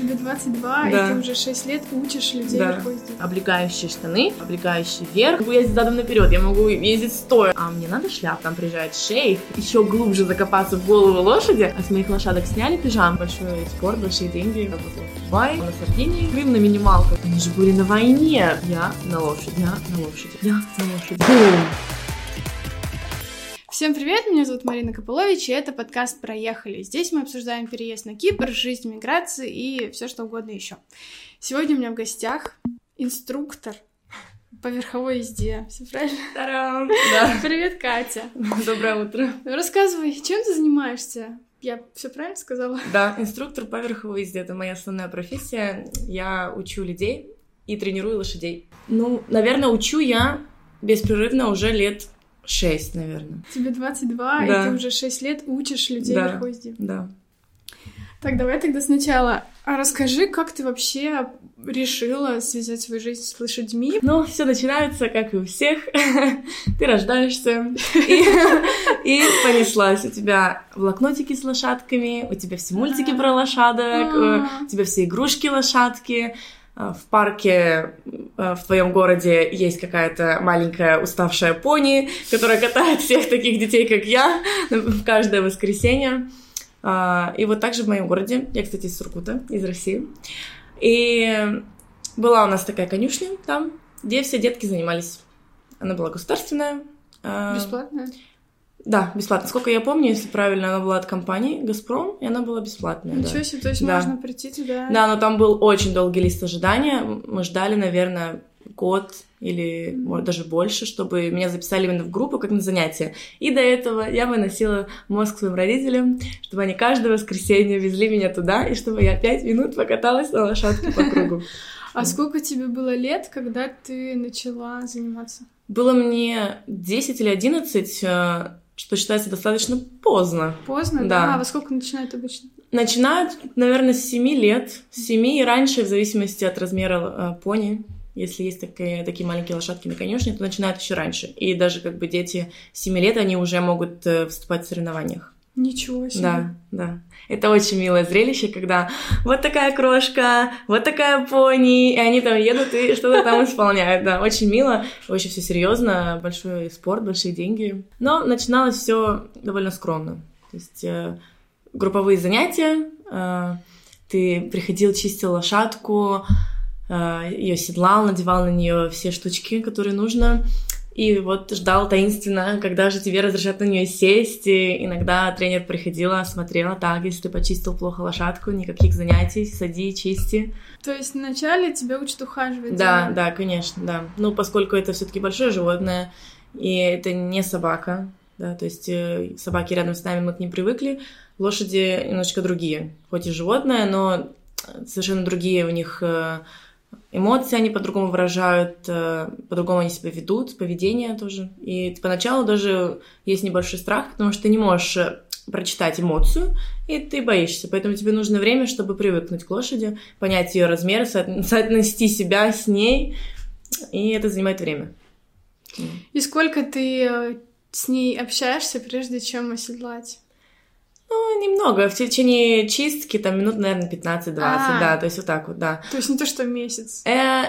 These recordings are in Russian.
Тебе 22, Да. и ты уже 6 лет учишь людей Да. езде. Облегающие штаны, облегающий верх. Могу ездить задом наперед, я могу ездить стоя. А мне надо шляп, там приезжает шейх, еще глубже закопаться в голову лошади. А с моих лошадок сняли пижам. Большой спорт, большие деньги. Работал в Дубае, на Сардинии. Крым на минималках. Они же были на войне. Я на лошади, я на лошади, я на лошади. Бум! Всем привет, меня зовут Марина Копылович, и это подкаст «Проехали». Здесь мы обсуждаем переезд на Кипр, жизнь миграции и все что угодно еще. Сегодня у меня в гостях инструктор по верховой езде. Все правильно? Тарам! Да. Привет, Катя. Доброе утро. Рассказывай, чем ты занимаешься? Я все правильно сказала? Да, инструктор по верховой езде — это моя основная профессия. Я учу людей и тренирую лошадей. Ну, наверное, учу я беспрерывно уже лет шесть, наверное. Тебе 22, Да. и ты уже 6 лет учишь людей Да. верховой езде. Да. Так, давай тогда сначала а расскажи, как ты вообще решила связать свою жизнь с лошадьми? Ну, все начинается, как и у всех. Ты рождаешься, и, и понеслась. У тебя блокнотики с лошадками, у тебя все мультики про лошадок, у тебя все игрушки лошадки. А, В парке э, в твоем городе есть какая-то маленькая уставшая пони, которая катает всех таких детей, как я, в каждое воскресенье. А, И вот также в моем городе, я, кстати, из Сургута, из России, и была у нас такая конюшня там, где все детки занимались. Она была государственная. а, Бесплатно? Да, бесплатно. Сколько я помню, если правильно, она была от компании «Газпром», и она была бесплатная. да. Ничего себе, то есть Да. можно прийти туда. Да, но там был очень долгий лист ожидания. Мы ждали, наверное, год или может, даже больше, чтобы меня записали именно в группу, как на занятия. И до этого я выносила мозг своим родителям, чтобы они каждое воскресенье везли меня туда, и чтобы я пять минут покаталась на лошадке по кругу. А сколько тебе было лет, когда ты начала заниматься? Было мне 10 или 11, э, что считается достаточно поздно. Поздно, да? Да. А во сколько начинают обычно? Начинают, наверное, с 7 лет. С 7 и раньше, в зависимости от размера э, пони. Если есть такие, такие маленькие лошадки на конюшне, то начинают еще раньше. И даже как бы дети 7 лет, они уже могут э, выступать в соревнованиях. Ничего себе. Да, да. Это очень милое зрелище, когда вот такая крошка, вот такая пони, и они там едут и что-то там исполняют. Да, очень мило, очень все серьезно, большой спорт, большие деньги. Но начиналось все довольно скромно. То есть э, групповые занятия, э, ты приходил, чистил лошадку, ее седлал, надевал на нее все штучки, которые нужно. И вот ждал таинственно, когда же тебе разрешат на нее сесть. И иногда тренер приходила, смотрела, так, если ты почистил плохо лошадку, никаких занятий, сади, чисти. То есть вначале тебя учат ухаживать Да, за- да, конечно, да. Ну, поскольку это все-таки большое животное, и это не собака, да, то есть э, собаки рядом с нами, мы к ним привыкли, лошади немножечко другие, хоть и животное, но совершенно другие у них э, эмоции, они по-другому выражают, э, по-другому они себя ведут, поведение тоже. И поначалу даже есть небольшой страх, потому что ты не можешь э, прочитать эмоцию, и ты боишься. Поэтому тебе нужно время, чтобы привыкнуть к лошади, понять ее размер, соот- соотнести себя с ней, и это занимает время. И сколько ты э, с ней общаешься, прежде чем оседлать? Ну, немного. В течение чистки там минут, наверное, 15-20, А. да, то есть вот так вот, да. То есть не то, что месяц. Э,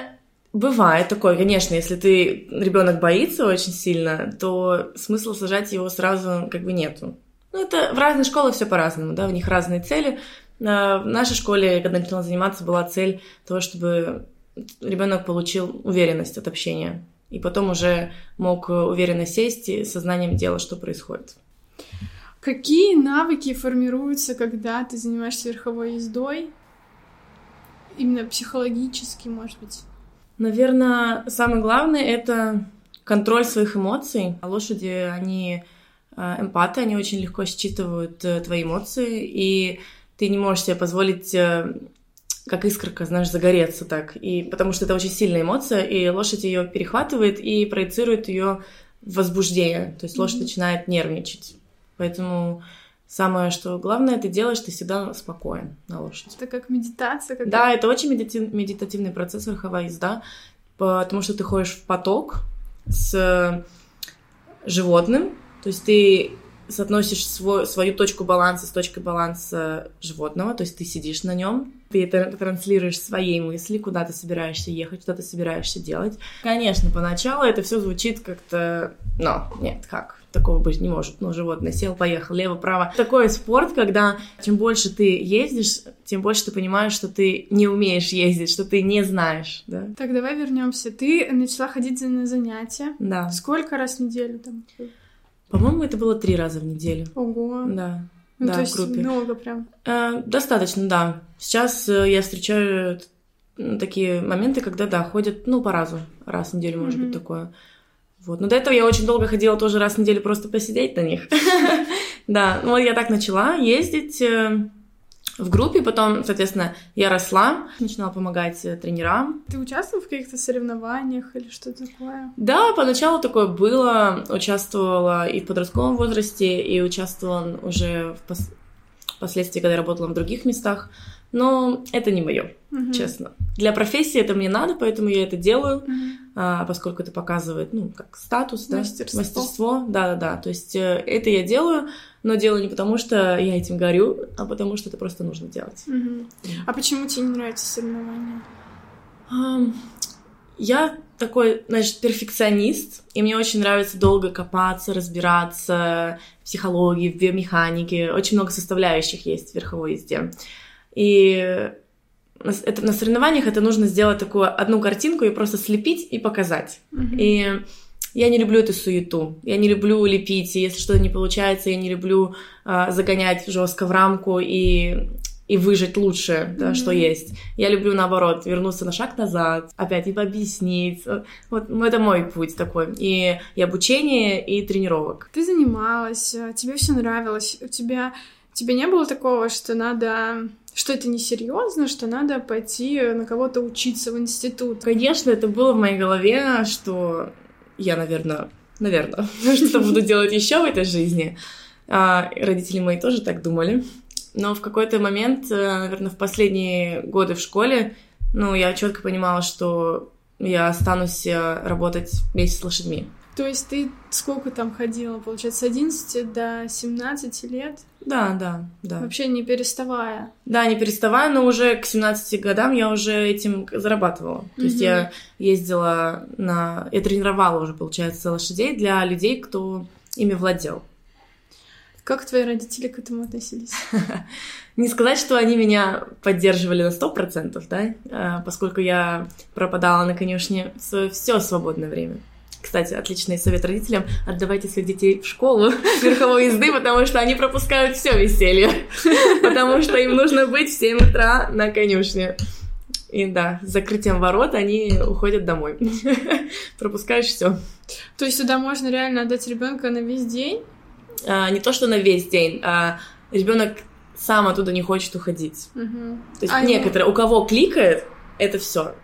бывает такое, конечно, если ты ребенок боится очень сильно, то смысла сажать его сразу как бы нету. Ну, это в разных школах все по-разному, да, у них разные цели. А В нашей школе, когда начала заниматься, была цель того, чтобы ребенок получил уверенность от общения. И потом уже мог уверенно сесть и сознанием дела, что происходит. Какие навыки формируются, когда ты занимаешься верховой ездой? Именно психологически, может быть. Наверное, самое главное это контроль своих эмоций. А Лошади, они э, эмпаты, они очень легко считывают э, твои эмоции, и ты не можешь себе позволить э, как искорка, знаешь, загореться так. И потому что это очень сильная эмоция, и лошадь ее перехватывает и проецирует ее в возбуждение. То есть лошадь Мгм. начинает нервничать. Поэтому самое, что главное, ты делаешь, ты всегда спокоен на лошади. Это как медитация. Как... Да, это очень медити- медитативный процесс верховая езда, потому что ты ходишь в поток с животным, то есть ты соотносишь свой, свою точку баланса с точкой баланса животного, то есть ты сидишь на нем, ты транслируешь своей мысли, куда ты собираешься ехать, что ты собираешься делать. Конечно, поначалу это все звучит как-то, но нет, как? Такого быть не может. Ну, животное сел, поехал, лево-право. Такой спорт, когда чем больше ты ездишь, тем больше ты понимаешь, что ты не умеешь ездить, что ты не знаешь, да? Так, давай вернемся. Ты начала ходить на занятия. Да. Сколько раз в неделю там? По-моему, это было три раза в неделю. Ого. Да. Ну, да, то есть в группе. много прям. Э, достаточно, да. Сейчас э, я встречаю такие моменты, когда, да, ходят, ну, по разу. Раз в неделю, может Мгм. быть, такое. Вот. Но до этого я очень долго ходила тоже раз в неделю просто посидеть на них. Да, ну вот я так начала ездить э, в группе, потом, соответственно, я росла, начинала помогать э, тренерам. Ты участвовал в каких-то соревнованиях или что такое? Да, поначалу такое было, участвовала и в подростковом возрасте, и участвовала уже в пос- впоследствии, когда я работала в других местах, но это не мое, Мгм. честно. Для профессии это мне надо, поэтому я это делаю, Мгм. А, поскольку это показывает, ну, как статус, да, Мастерство. мастерство, да-да-да, то есть э, это я делаю, но делаю не потому, что я этим горю, а потому, что это просто нужно делать. Мгм. А почему тебе не нравятся соревнования? Я такой, значит, перфекционист, и мне очень нравится долго копаться, разбираться в психологии, в биомеханике. Очень много составляющих есть в верховой езде. И это, на соревнованиях это нужно сделать такую одну картинку и просто слепить и показать. Мгм. И я не люблю эту суету. Я не люблю лепить. И если что-то не получается, я не люблю а, загонять жестко в рамку и, и выжить лучше, да, Мгм. что есть. Я люблю, наоборот, вернуться на шаг назад, опять и объяснить. Вот ну, это мой путь такой. И, и обучение, и тренировок. Ты занималась, э, тебе все нравилось, у тебя, у тебя не было такого, что надо, что это несерьезно, что надо пойти на кого-то учиться в институт. Конечно, это было в моей голове, что я, наверное, наверное, что-то буду делать еще в этой жизни. А, родители мои тоже так думали. Но в какой-то момент, э, наверное, в последние годы в школе, ну, я четко понимала, что я останусь э, работать вместе с лошадьми. То есть ты сколько там ходила, получается, с 11 до 17 лет, Да, да, да. вообще не переставая? Да, не переставая, но уже к 17 годам я уже этим зарабатывала. То есть я ездила на... Я тренировала уже, получается, лошадей для людей, кто ими владел. Как твои родители к этому относились? Не сказать, что они меня поддерживали на 100%, да, а, поскольку я пропадала на конюшне все свободное время. Кстати, отличный совет родителям. Отдавайте своих детей в школу верховой езды, потому что они пропускают все веселье. Потому что им нужно быть в 7 утра на конюшне. И да, с закрытием ворот они уходят домой. Пропускаешь все. То есть туда можно реально отдать ребенка на весь день? А, не то, что на весь день, а ребенок сам оттуда не хочет уходить. Мгм. То есть А некоторые, у кого кликает, это все.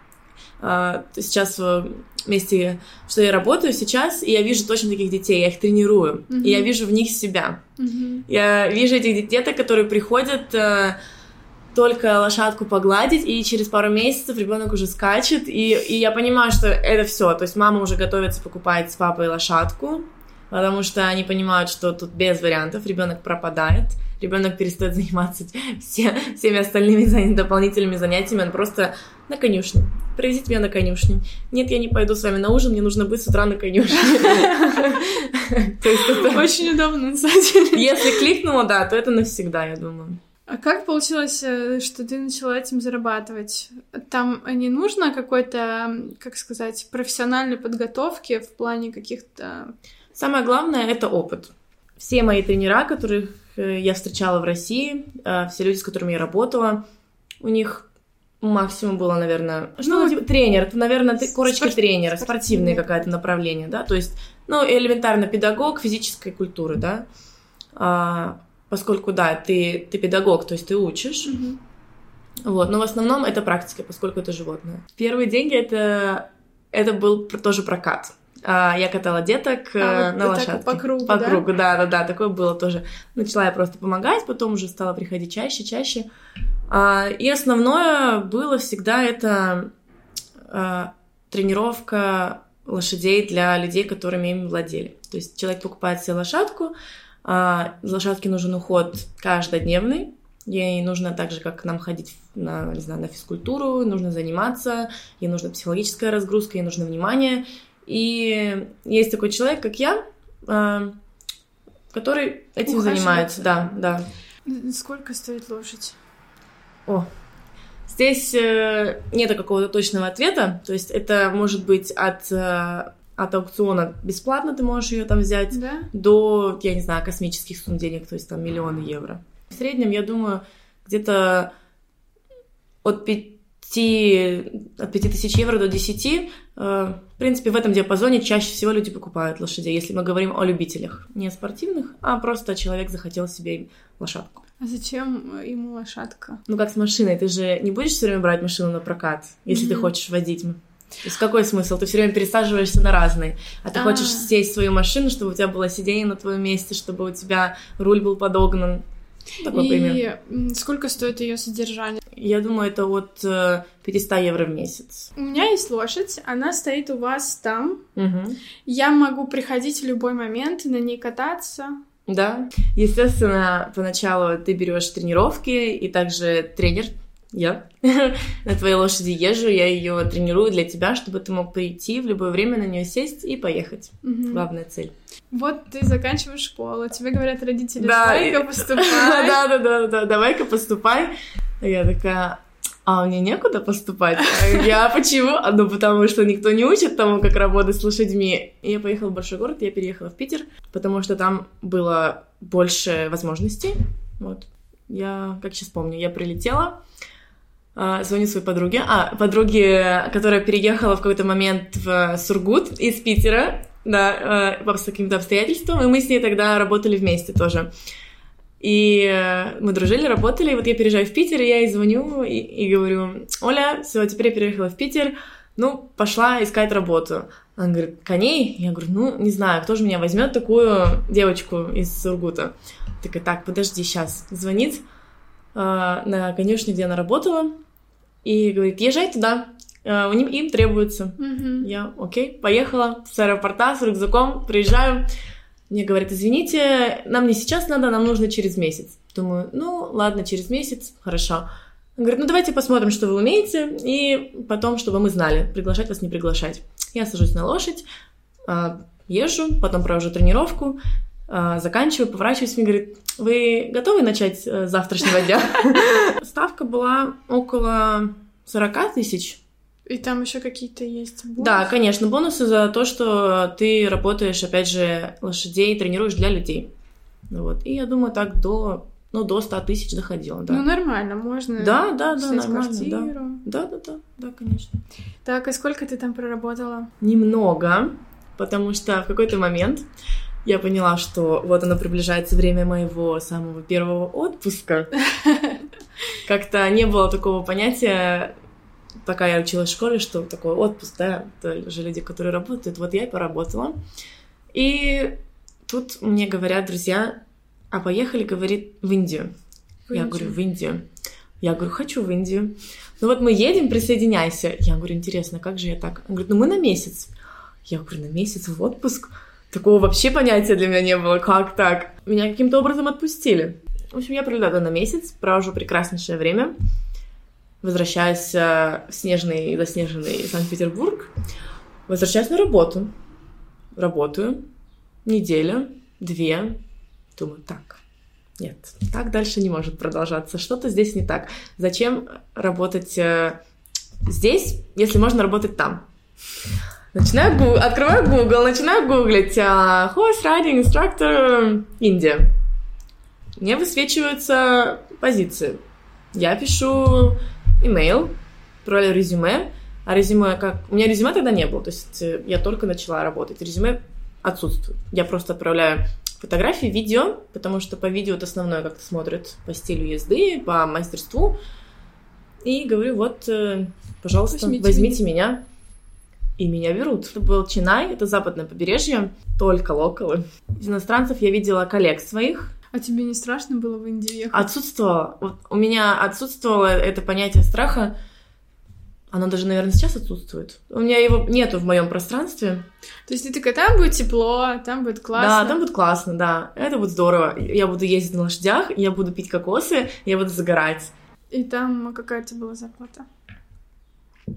Сейчас в месте, что я работаю сейчас, и я вижу точно таких детей, я их тренирую, Мгм. и я вижу в них себя. Мгм. Я вижу этих деток, которые приходят э, только лошадку погладить, и через пару месяцев ребенок уже скачет, и, и я понимаю, что это все. То есть мама уже готовится покупать с папой лошадку, потому что они понимают, что тут без вариантов ребенок пропадает, ребенок перестает заниматься все, всеми остальными дополнительными занятиями, он просто на конюшню. Привезите меня на конюшню. Нет, я не пойду с вами на ужин, мне нужно быть с утра на конюшне. Очень удобно, деле. Если кликнула, да, то это навсегда, я думаю. А как получилось, э, что ты начала этим зарабатывать? Там не нужно какой-то, как сказать, профессиональной подготовки в плане каких-то... Самое главное — это опыт. Все мои тренера, которых я встречала в России, э, все люди, с которыми я работала, у них максимум было, наверное, что Ну, типа, тренер, это, наверное, ты- корочки спорт- тренера, спортивное. какое-то направление, да, то есть, ну, элементарно педагог физической культуры, да, А, поскольку, да, ты, ты педагог, то есть ты учишь, вот, но в основном это практика, поскольку это животное. Первые деньги это, это был тоже прокат. А, Я катала деток э, А, вот на лошадке. по кругу, По да? кругу, да, да, да, такое было тоже. Начала я просто помогать, потом уже стала приходить чаще, чаще. А, И основное было всегда это а, тренировка лошадей для людей, которыми им владели. То есть человек покупает себе лошадку, А, лошадке нужен уход каждодневный. Ей нужно так же, как нам ходить на, не знаю, на физкультуру, нужно заниматься, ей нужна психологическая разгрузка, ей нужно внимание. И есть такой человек, как я, а, который этим занимается. Да, да. Сколько стоит лошадь? О, здесь э, нет какого-то точного ответа. То есть это может быть от э, от аукциона бесплатно ты можешь ее там взять, да? до, я не знаю, космических сумм денег, то есть там миллионы евро. В среднем, я думаю, где-то от 5, от 5 тысяч евро до 10, э, в принципе, в этом диапазоне чаще всего люди покупают лошадей, если мы говорим о любителях, не о спортивных, а просто человек захотел себе лошадку. А зачем ему лошадка? Ну, как с машиной, ты же не будешь все время брать машину на прокат, если mm-hmm. ты хочешь водить то есть какой смысл? Ты все время пересаживаешься на разные. А ты А-а-а. хочешь сесть в свою машину, чтобы у тебя было сиденье на твоем месте, чтобы у тебя руль был подогнан. Такой И пример. сколько стоит ее содержание? Я думаю, это от 500 э, евро в месяц. У меня есть лошадь, она стоит у вас там. Угу. Я могу приходить в любой момент, на ней кататься. Да. Естественно, поначалу ты берешь тренировки, и также тренер я на твоей лошади езжу, я ее тренирую для тебя, чтобы ты мог прийти в любое время на нее сесть и поехать. Угу. Главная цель. Вот ты заканчиваешь школу, тебе говорят родители, да, давай-ка поступай. Да, да, да, да, давай-ка поступай. Я такая, а мне некуда поступать. Я почему? А, ну, потому что никто не учит тому, как работать с лошадьми. Я поехала в большой город, я переехала в Питер, потому что там было больше возможностей. Вот. Я, как сейчас помню, я прилетела, а, звоню своей подруге, а, подруге, которая переехала в какой-то момент в Сургут из Питера, да, по каким-то обстоятельствам, и мы с ней тогда работали вместе тоже. И э, мы дружили, работали, и вот я переезжаю в Питер, и я ей звоню и, и говорю, Оля, все, теперь я переехала в Питер, ну, пошла искать работу. Она говорит, коней? Я говорю, ну, не знаю, кто же меня возьмет такую девочку из Сургута? Такая, так, подожди, сейчас. Звонит э, на конюшню, где она работала, и говорит, езжай туда, uh, им, им требуется. Mm-hmm. Я, окей, поехала с аэропорта с рюкзаком, приезжаю, мне говорят, извините, нам не сейчас надо, нам нужно через месяц. Думаю, ну, ладно, через месяц, хорошо. Он говорит, ну, давайте посмотрим, что вы умеете, и потом, чтобы мы знали, приглашать вас, не приглашать. Я сажусь на лошадь, uh, езжу, потом провожу тренировку, заканчиваю, поворачиваюсь, мне говорит, вы готовы начать с завтрашнего дня? Ставка была около 40 тысяч. И там еще какие-то есть бонусы? Да, конечно, бонусы за то, что ты работаешь, опять же, лошадей, тренируешь для людей. Вот. И я думаю, так до, ну, до 100 тысяч доходило, да. Ну, нормально, можно Да, да, да, нормально, квартиру. да. Да, да, да, да, конечно. Так, и сколько ты там проработала? Немного, потому что в какой-то момент я поняла, что вот оно приближается время моего самого первого отпуска. Как-то не было такого понятия, пока я училась в школе, что такой отпуск, да, это же люди, которые работают. Вот я и поработала. И тут мне говорят друзья, а поехали, говорит, в Индию. В я говорю, в Индию. Я говорю, хочу в Индию. Ну вот мы едем, присоединяйся. Я говорю, интересно, как же я так? Он говорит, ну мы на месяц. Я говорю, на месяц в отпуск? Такого вообще понятия для меня не было. Как так? Меня каким-то образом отпустили. В общем, я прилетаю на месяц, провожу прекраснейшее время. Возвращаюсь э, в снежный и заснеженный Санкт-Петербург. Возвращаюсь на работу. Работаю. Неделя, две. Думаю, так, нет, так дальше не может продолжаться. Что-то здесь не так. Зачем работать э, здесь, если можно работать там? Начинаю, гу... открываю Google, начинаю гуглить uh, horse riding instructor Индия. Мне высвечиваются позиции. Я пишу имейл, отправляю резюме, а резюме как... У меня резюме тогда не было, то есть э, я только начала работать. Резюме отсутствует. Я просто отправляю фотографии, видео, потому что по видео это основное как-то смотрят по стилю езды, по мастерству. И говорю, вот, э, пожалуйста, возьмите, возьмите меня. И меня берут. Это был Чинай, это западное побережье, только локалы. Из иностранцев я видела коллег своих. А тебе не страшно было в Индию ехать? Отсутствовало. Вот у меня отсутствовало это понятие страха. Оно даже, наверное, сейчас отсутствует. У меня его нету в моем пространстве. То есть ты такая, там будет тепло, там будет классно. Да, там будет классно, да. Это будет здорово. Я буду ездить на лошадях, я буду пить кокосы, я буду загорать. И там какая у тебя была зарплата?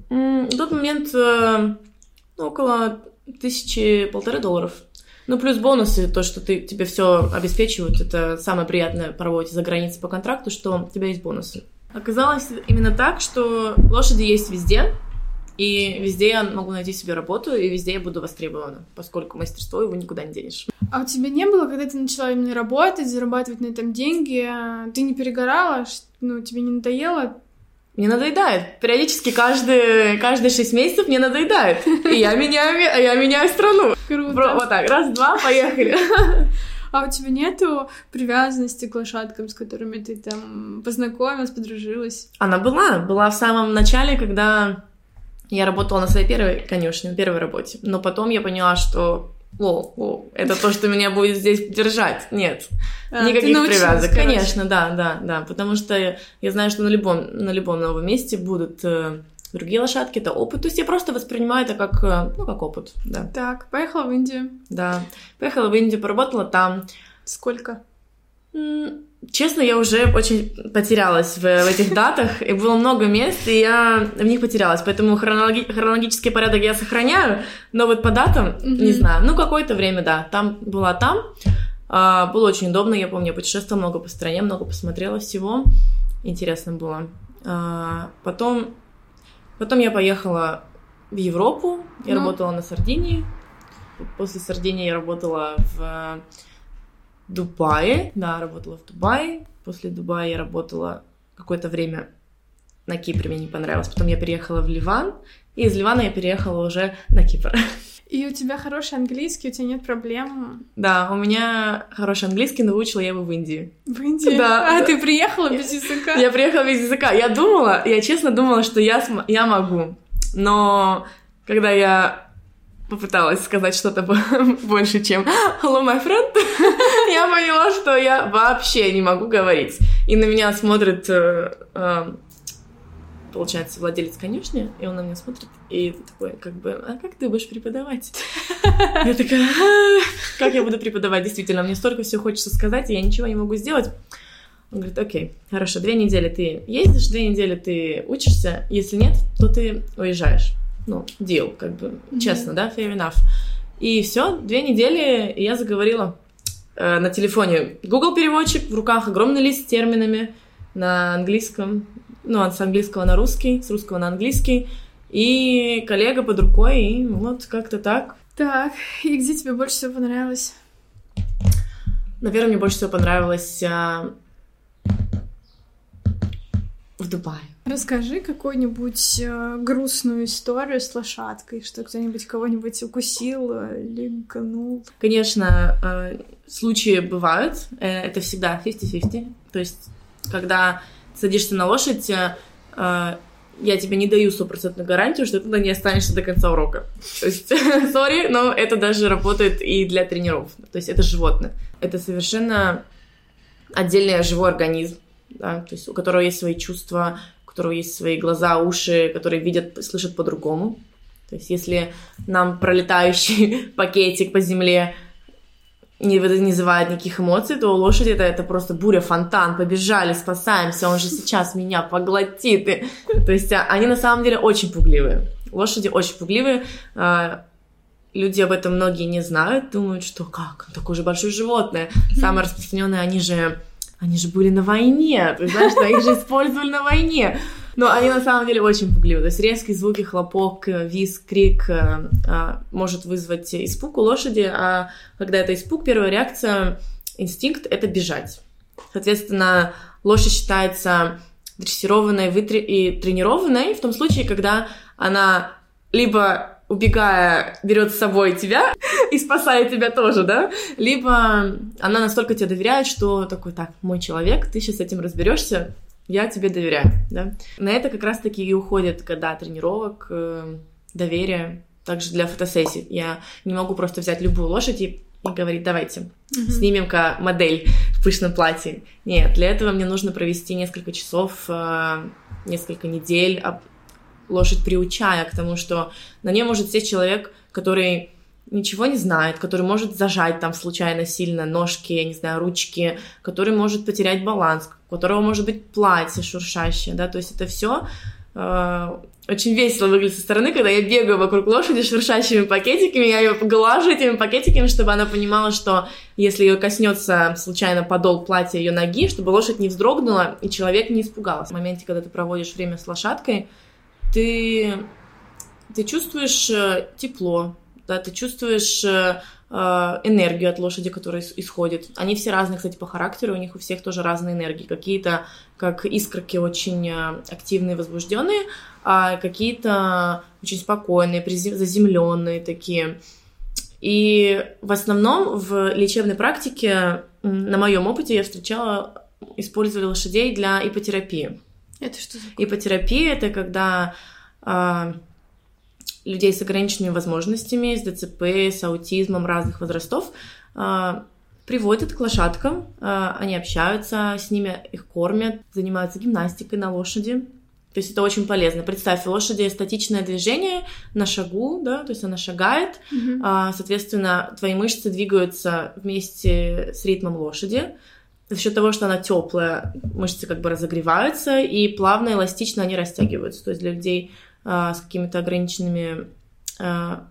В тот момент э, ну, около тысячи полторы долларов. Ну, плюс бонусы, то, что ты, тебе все обеспечивают, это самое приятное по работе за границей по контракту, что у тебя есть бонусы. Оказалось именно так, что лошади есть везде, и везде я могу найти себе работу, и везде я буду востребована, поскольку мастерство его никуда не денешь. А у тебя не было, когда ты начала именно работать, зарабатывать на этом деньги, ты не перегорала, ну, тебе не надоело? Мне надоедает. Периодически каждые, каждые шесть месяцев мне надоедает. И я меняю, я меняю страну. Круто. Вот так, раз, два, поехали. А у тебя нету привязанности к лошадкам, с которыми ты там познакомилась, подружилась? Она была. Была в самом начале, когда я работала на своей первой конюшне, на первой работе. Но потом я поняла, что о, это то, что меня будет здесь держать. Нет, а, никаких привязок. Короче. Конечно, да, да, да, потому что я знаю, что на любом, на любом новом месте будут э, другие лошадки, это опыт. То есть я просто воспринимаю это как, э, ну, как опыт, да. Так, поехала в Индию. Да, поехала в Индию, поработала там. Сколько? Честно, я уже очень потерялась в, в этих датах, и было много мест, и я в них потерялась, поэтому хронологи- хронологический порядок я сохраняю, но вот по датам mm-hmm. не знаю. Ну, какое-то время, да, там была там, а, было очень удобно, я помню, я путешествовала много по стране, много посмотрела всего, интересно было. А, потом, потом я поехала в Европу, я ну. работала на Сардинии, после Сардинии я работала в Дубае, да, работала в Дубае. После Дубая я работала какое-то время на Кипре, мне не понравилось. Потом я переехала в Ливан, и из Ливана я переехала уже на Кипр. И у тебя хороший английский, у тебя нет проблем? Да, у меня хороший английский, но выучила я его в Индии. В Индии? Да. А ты приехала без языка? Я приехала без языка. Я думала, я честно думала, что я, я могу. Но когда я попыталась сказать что-то больше, чем «Hello, my friend», я поняла, что я вообще не могу говорить. И на меня смотрит, э, э, получается, владелец конюшни, и он на меня смотрит, и такой, как бы, а как ты будешь преподавать? Я такая, «А, как я буду преподавать? Действительно, мне столько всего хочется сказать, и я ничего не могу сделать. Он говорит, окей, хорошо, две недели ты ездишь, две недели ты учишься, если нет, то ты уезжаешь ну, deal, как бы, mm-hmm. честно, да, fair enough. И все, две недели, и я заговорила э, на телефоне Google переводчик, в руках огромный лист с терминами на английском, ну, с английского на русский, с русского на английский, и коллега под рукой, и вот как-то так. Так, и где тебе больше всего понравилось? Наверное, мне больше всего понравилось а, в Дубае. Расскажи какую-нибудь э, грустную историю с лошадкой, что кто-нибудь кого-нибудь укусил или гнул. Конечно, э, случаи бывают, э, это всегда 50-50. То есть, когда садишься на лошадь, э, э, я тебе не даю стопроцентную гарантию, что ты туда не останешься до конца урока. То есть, сори, но это даже работает и для тренеров. То есть, это животное. Это совершенно отдельный живой организм, да, то есть у которого есть свои чувства, у которого есть свои глаза, уши, которые видят, слышат по-другому. То есть если нам пролетающий пакетик по земле не вызывает никаких эмоций, то у лошади это, это просто буря, фонтан, побежали, спасаемся, он же сейчас меня поглотит. И, то есть а, они на самом деле очень пугливые. Лошади очень пугливые. А, люди об этом многие не знают, думают, что как, такое же большое животное. Самое распространенное, они же они же были на войне, ты знаешь, что их же использовали на войне. Но они на самом деле очень пугливы. То есть резкие звуки, хлопок, визг, крик э, э, может вызвать испуг у лошади, а когда это испуг, первая реакция, инстинкт — это бежать. Соответственно, лошадь считается дрессированной и тренированной в том случае, когда она либо убегая, берет с собой тебя и спасает тебя тоже, да? Либо она настолько тебе доверяет, что такой, так, мой человек, ты сейчас с этим разберешься, я тебе доверяю, да? На это как раз-таки и уходит года тренировок, э, доверия, также для фотосессий. Я не могу просто взять любую лошадь и и говорить, давайте, mm-hmm. снимем-ка модель в пышном платье. Нет, для этого мне нужно провести несколько часов, э, несколько недель, лошадь приучая к тому, что на ней может сесть человек, который ничего не знает, который может зажать там случайно сильно ножки, я не знаю, ручки, который может потерять баланс, у которого может быть платье шуршащее, да, то есть это все э, очень весело выглядит со стороны, когда я бегаю вокруг лошади шуршащими пакетиками, я ее глажу этими пакетиками, чтобы она понимала, что если ее коснется случайно подол платья ее ноги, чтобы лошадь не вздрогнула и человек не испугался. В моменте, когда ты проводишь время с лошадкой, ты, ты чувствуешь э, тепло, да, ты чувствуешь э, э, энергию от лошади, которая исходит. Они все разные, кстати, по характеру, у них у всех тоже разные энергии. Какие-то, как искорки, очень активные, возбужденные, а какие-то очень спокойные, заземленные такие. И в основном в лечебной практике, на моем опыте, я встречала, использовали лошадей для ипотерапии. Это что такое? Ипотерапия — это когда а, людей с ограниченными возможностями, с ДЦП, с аутизмом разных возрастов, а, приводят к лошадкам, а, они общаются с ними, их кормят, занимаются гимнастикой на лошади. То есть это очень полезно. Представь, у лошади статичное движение на шагу, да, то есть она шагает, а, соответственно, твои мышцы двигаются вместе с ритмом лошади. За счет того, что она теплая, мышцы как бы разогреваются и плавно, эластично они растягиваются. То есть для людей а, с какими-то ограниченными а,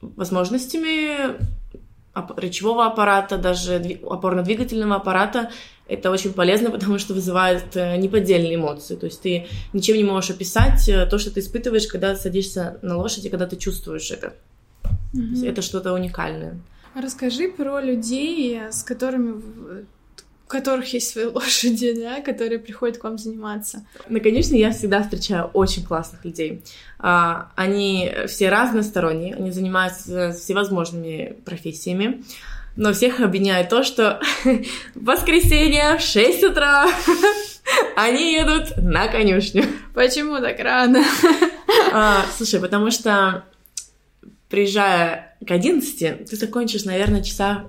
возможностями речевого аппарата, даже дви- опорно-двигательного аппарата, это очень полезно, потому что вызывает э, неподдельные эмоции. То есть ты ничем не можешь описать э, то, что ты испытываешь, когда садишься на лошади, когда ты чувствуешь это. Мгм. это что-то уникальное. Расскажи про людей, с которыми у которых есть свои лошади, да, которые приходят к вам заниматься. Ну, конечно, я всегда встречаю очень классных людей. А, Они все разносторонние, они занимаются всевозможными профессиями, но всех объединяет то, что в воскресенье в 6 утра они едут на конюшню. Почему так рано? А, Слушай, потому что приезжая к 11, ты закончишь, наверное, часа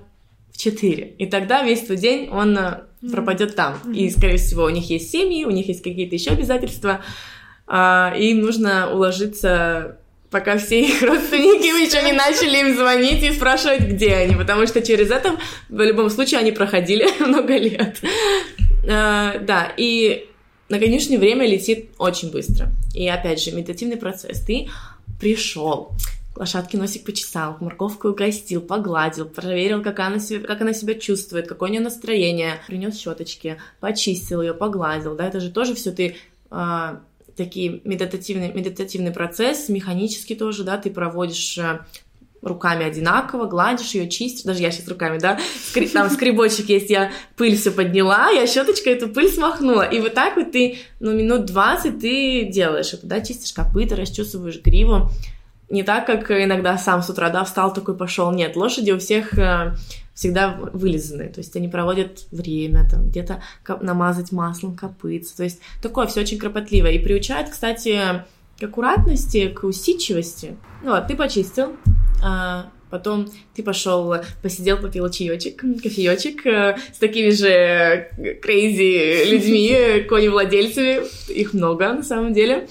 в 4. И тогда весь твой день, он э, пропадет там. Мгм. И, скорее всего, у них есть семьи, у них есть какие-то еще обязательства. а, и им нужно уложиться пока все их родственники еще не начали им звонить и спрашивать, где они, потому что через это в любом случае они проходили много лет. А, Да, и на конюшне время летит очень быстро. И опять же, медитативный процесс. Ты пришел, лошадке носик почесал, морковку угостил, погладил, проверил, как она, себя, как она себя чувствует, какое у нее настроение, принес щеточки, почистил ее, погладил, да, это же тоже все ты а, такие медитативный, медитативный процесс, механический тоже, да, ты проводишь а, руками одинаково, гладишь ее, чистишь, даже я сейчас руками, да, Скри- там скребочек есть, я пыль все подняла, я щеточкой эту пыль смахнула, и вот так вот ты, ну, минут 20 ты делаешь это, да, чистишь копыта, расчесываешь гриву, не так, как иногда сам с утра, да, встал такой, пошел. Нет, лошади у всех э, всегда вылизаны, то есть они проводят время, там, где-то намазать маслом копытца, то есть такое все очень кропотливо. И приучает, кстати, к аккуратности, к усидчивости. Ну вот, ты почистил, а, потом ты пошел, посидел, попил чаечек, кофеечек э, с такими же крейзи людьми, кони-владельцами, их много на самом деле.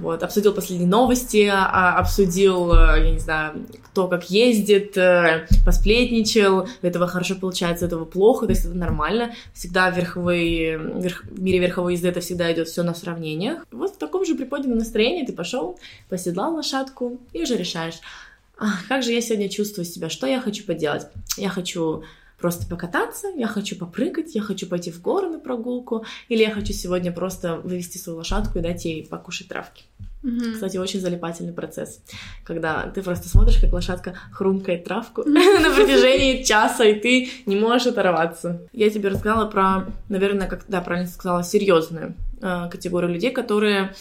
Вот, обсудил последние новости, а, обсудил, э, я не знаю, кто как ездит, э, посплетничал, этого хорошо получается, этого плохо, то есть это нормально. Всегда верховые, верх- в мире верховой езды это всегда идет все на сравнениях. Вот в таком же приподнятом настроении ты пошел, поседлал лошадку и уже решаешь, «А, как же я сегодня чувствую себя, что я хочу поделать. Я хочу просто покататься, я хочу попрыгать, я хочу пойти в горы на прогулку, или я хочу сегодня просто вывести свою лошадку и дать ей покушать травки. Мгм. Кстати, очень залипательный процесс, когда ты просто смотришь, как лошадка хрумкает травку на протяжении часа, и ты не можешь оторваться. Я тебе рассказала про, наверное, как, да, правильно сказала, серьезную э, категорию людей, которые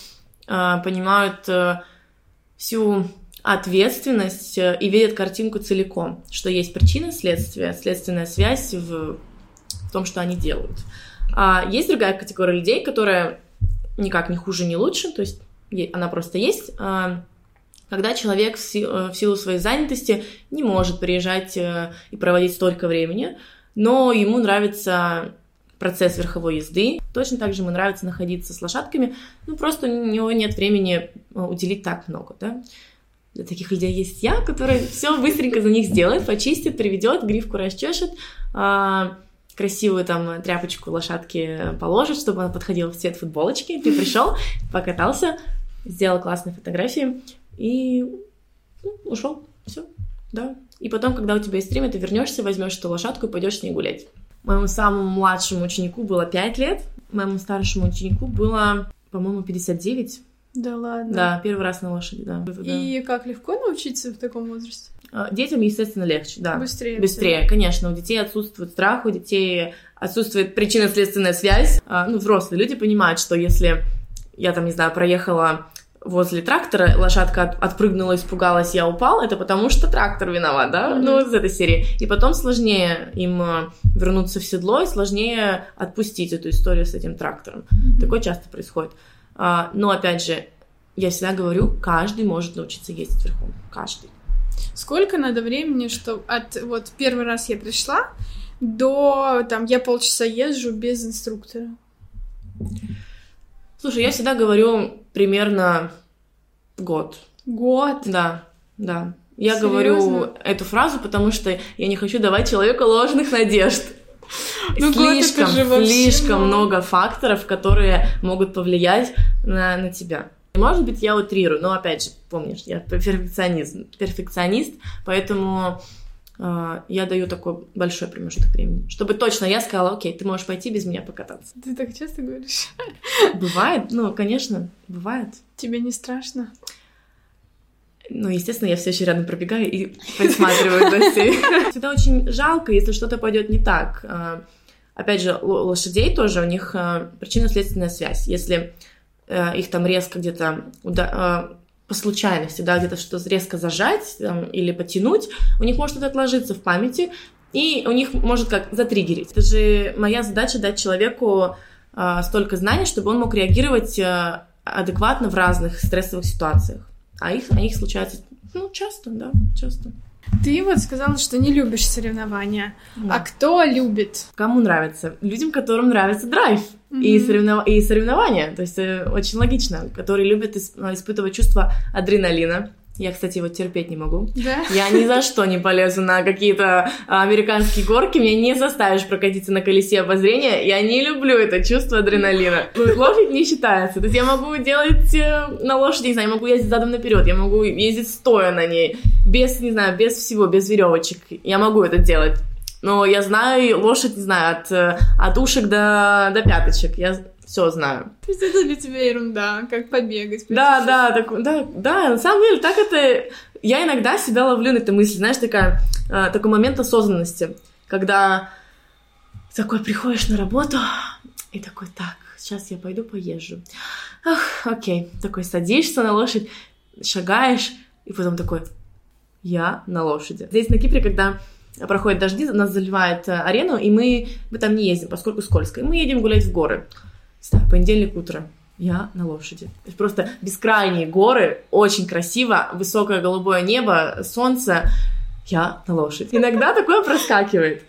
э, понимают э, всю ответственность э, и видят картинку целиком, что есть причина, следствие, следственная связь в, том, что они делают. А есть другая категория людей, которая никак не хуже, не лучше, то есть она просто есть, а, когда человек э, в силу своей занятости не может приезжать э, и проводить столько времени, но ему нравится процесс верховой езды. Точно так же ему нравится находиться с лошадками, ну просто у него нет времени уделить так много, да. Для таких людей есть я, который все быстренько за них сделает, почистит, приведет, грифку расчешет, а, красивую там тряпочку лошадки положит, чтобы она подходила в цвет футболочки. Ты пришел, покатался, сделал классные фотографии и ну, ушел. Все, да. И потом, когда у тебя есть время, ты вернешься, возьмешь эту лошадку и пойдешь с ней гулять. Моему самому младшему ученику было 5 лет, моему старшему ученику было, по-моему, 59. Да ладно. Да, первый раз на лошади, да. И как легко научиться в таком возрасте? А, детям, естественно, легче, да. Быстрее. Быстрее, конечно. У детей отсутствует страх, у детей отсутствует причинно-следственная связь. А, ну, взрослые люди понимают, что если я там, не знаю, проехала возле трактора, лошадка от, отпрыгнула, испугалась, я упал, это потому что трактор виноват, да, mm-hmm. ну, из этой серии. И потом сложнее им э, вернуться в седло, и сложнее отпустить эту историю с этим трактором. Mm-hmm. Такое часто происходит. А, но, опять же, я всегда говорю, каждый может научиться ездить верхом, каждый. Сколько надо времени, что от вот первый раз я пришла до там я полчаса езжу без инструктора? Слушай, я всегда говорю примерно год. Год? Да, да. Я Серьезно? говорю эту фразу, потому что я не хочу давать человеку ложных надежд. Ну, слишком, слишком много факторов, которые могут повлиять на, на тебя. Может быть, я утрирую, но опять же, помнишь, я перфекционист, перфекционист, поэтому э, я даю такой большой промежуток времени, чтобы точно я сказала, окей, ты можешь пойти без меня покататься. Ты так часто говоришь? Бывает, ну, конечно, бывает. Тебе не страшно? Ну, естественно, я все еще рядом пробегаю и присматриваю всей. Всегда очень жалко, если что-то пойдет не так. А, опять же, лошадей тоже, у них а, причинно-следственная связь. Если Э, их там резко где-то э, по случайности, да, где-то что-то резко зажать там, или потянуть, у них может это отложиться в памяти, и у них может как затриггерить. Это же моя задача дать человеку э, столько знаний, чтобы он мог реагировать э, адекватно в разных стрессовых ситуациях. А их, а их случается, ну, часто, да, часто. Ты вот сказала, что не любишь соревнования. Да. А кто любит? Кому нравится? Людям, которым нравится драйв mm-hmm. и, соревнов... и соревнования. То есть э, очень логично. Которые любят исп... испытывать чувство адреналина, я, кстати, его терпеть не могу. Да? Я ни за что не полезу на какие-то а, американские горки. Меня не заставишь прокатиться на колесе обозрения. Я не люблю это чувство адреналина. Лошадь не считается. То есть я могу делать э, на лошади, не знаю, я могу ездить задом наперед, я могу ездить стоя на ней, без, не знаю, без всего, без веревочек. Я могу это делать. Но я знаю лошадь, не знаю, от, э, от ушек до, до пяточек. Я все знаю. То есть это для тебя ерунда, как побегать. Да, да, так, да, да, на самом деле так это... Я иногда себя ловлю на этой мысли, знаешь, такая, э, такой момент осознанности, когда такой приходишь на работу и такой, так, сейчас я пойду поезжу. Ах, окей, такой садишься на лошадь, шагаешь, и потом такой, я на лошади. Здесь на Кипре, когда проходят дожди, нас заливает э, арену, и мы, мы там не ездим, поскольку скользко. И мы едем гулять в горы знаю, понедельник утро, я на лошади. Просто бескрайние горы, очень красиво, высокое голубое небо, солнце, я на лошади. Иногда такое проскакивает.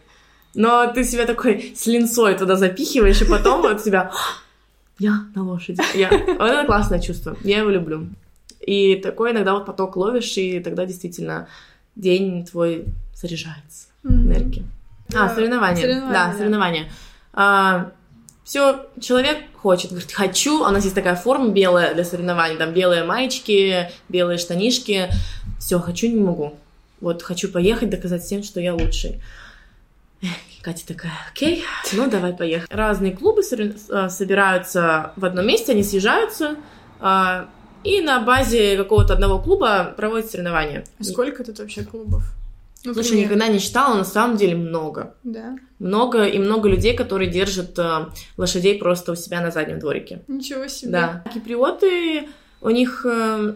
Но ты себя такой с линцой туда запихиваешь, и потом вот себя я на лошади. Я... Вот это классное чувство. Я его люблю. И такой иногда вот поток ловишь, и тогда действительно день твой заряжается mm-hmm. энергией. А, соревнования. соревнования. Да, соревнования. А, все, человек хочет, говорит, хочу, а у нас есть такая форма белая для соревнований, там белые маечки, белые штанишки, все, хочу, не могу. Вот хочу поехать, доказать всем, что я лучший. Катя такая, окей, ну давай поехали. Разные клубы а, собираются в одном месте, они съезжаются, а, и на базе какого-то одного клуба проводят соревнования. Сколько тут вообще клубов? Ну, Слушай, никогда не считала, на самом деле много. Да. Много и много людей, которые держат э, лошадей просто у себя на заднем дворике. Ничего себе. Да. Киприоты, у них, э,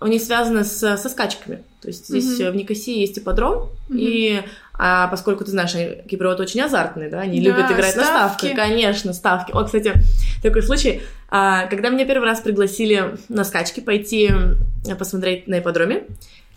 у них связаны с, со скачками. То есть здесь угу. в Никосии есть ипподром, угу. и а поскольку ты знаешь, киприоты очень азартные, да, они да, любят играть ставки. на ставки. Конечно, ставки. О, кстати, такой случай, а, когда меня первый раз пригласили на скачки пойти посмотреть на ипподроме,